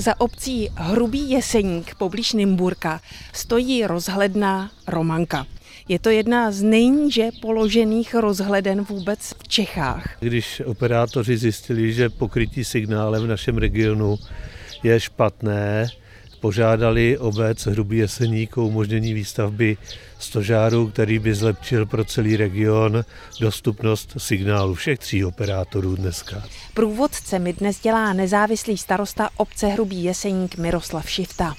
Za obcí Hrubý Jeseník poblíž Nymburka stojí rozhledna Romanka. Je to jedna z nejníže položených rozhleden vůbec v Čechách. Když operátoři zjistili, že pokrytí signálem v našem regionu je špatné, požádali obec Hrubý Jeseník o umožnění výstavby stožáru, který by zlepšil pro celý region dostupnost signálu všech tří operátorů dneska. Průvodce mi dnes dělá nezávislý starosta obce Hrubý Jeseník Miroslav Šifta.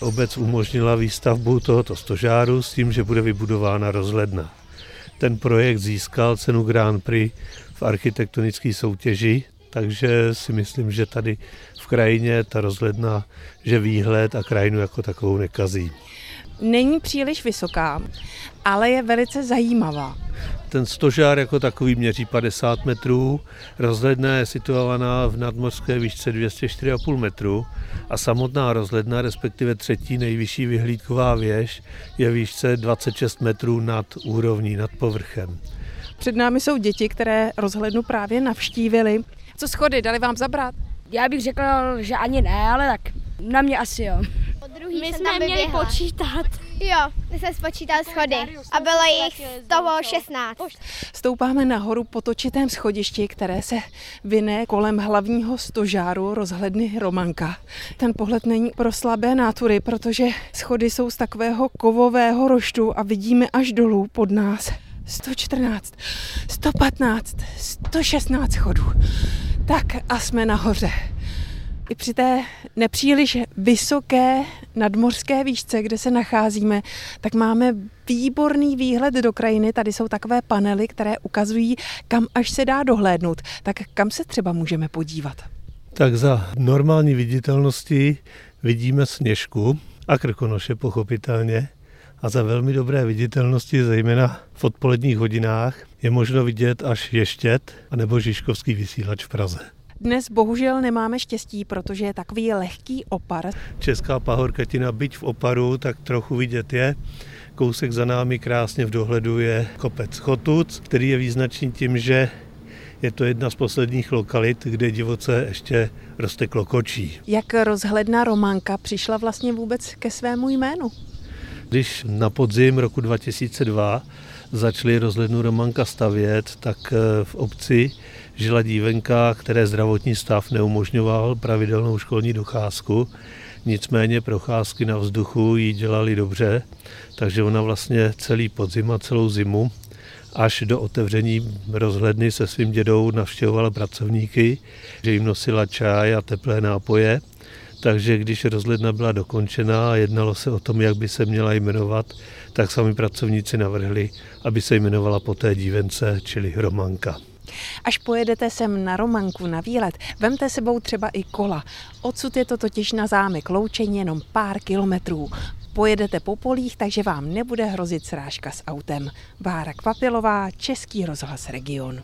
Obec umožnila výstavbu tohoto stožáru s tím, že bude vybudována rozhledna. Ten projekt získal cenu Grand Prix v architektonické soutěži, takže si myslím, že tady v krajině ta rozhledna, že výhled a krajinu jako takovou nekazí. Není příliš vysoká, ale je velice zajímavá. Ten stožár jako takový měří 50 metrů, rozhledna je situovaná v nadmořské výšce 204,5 metrů a samotná rozhledna, respektive třetí nejvyšší vyhlídková věž, je výšce 26 metrů nad úrovní, nad povrchem. Před námi jsou děti, které rozhlednu právě navštívili. Co schody, dali vám zabrat? Já bych řekl, že ani ne, ale tak na mě asi jo. My jsme měli počítat. Jo, my jsme spočítali schody a bylo jich z toho 16. Stoupáme nahoru po točitém schodišti, které se vyne kolem hlavního stožáru rozhledny Romanka. Ten pohled není pro slabé nátury, protože schody jsou z takového kovového roštu a vidíme až dolů pod nás. 114, 115, 116 schodů. Tak a jsme nahoře. I při té nepříliš vysoké nadmořské výšce, kde se nacházíme, tak máme výborný výhled do krajiny. Tady jsou takové panely, které ukazují, kam až se dá dohlédnout. Tak kam se třeba můžeme podívat? Tak za normální viditelnosti vidíme sněžku a krkonoše pochopitelně. A za velmi dobré viditelnosti, zejména v odpoledních hodinách, je možno vidět až Ještět anebo Žižkovský vysílač v Praze. Dnes bohužel nemáme štěstí, protože je takový lehký opar. Česká pahorkatina, byť v oparu, tak trochu vidět je. Kousek za námi krásně v dohledu je kopec Chotuc, který je význačný tím, že je to jedna z posledních lokalit, kde divoce ještě roste klokočí. Jak rozhledna Románka přišla vlastně vůbec ke svému jménu? Když na podzim roku 2002 začali rozhlednu Romanka stavět, tak v obci žila dívenka, které zdravotní stav neumožňoval pravidelnou školní docházku. Nicméně procházky na vzduchu jí dělali dobře, takže ona vlastně celý podzim a celou zimu až do otevření rozhledny se svým dědou navštěvovala pracovníky, že jim nosila čaj a teplé nápoje. Takže když rozhledna byla dokončena a jednalo se o tom, jak by se měla jmenovat, tak sami pracovníci navrhli, aby se jmenovala po té dívence, čili Romanka. Až pojedete sem na Romanku na výlet, vemte sebou třeba i kola. Odsud je to totiž na zámek Loučení jenom pár kilometrů. Pojedete po polích, takže vám nebude hrozit srážka s autem. Bára Kvapilová, Český rozhlas Region.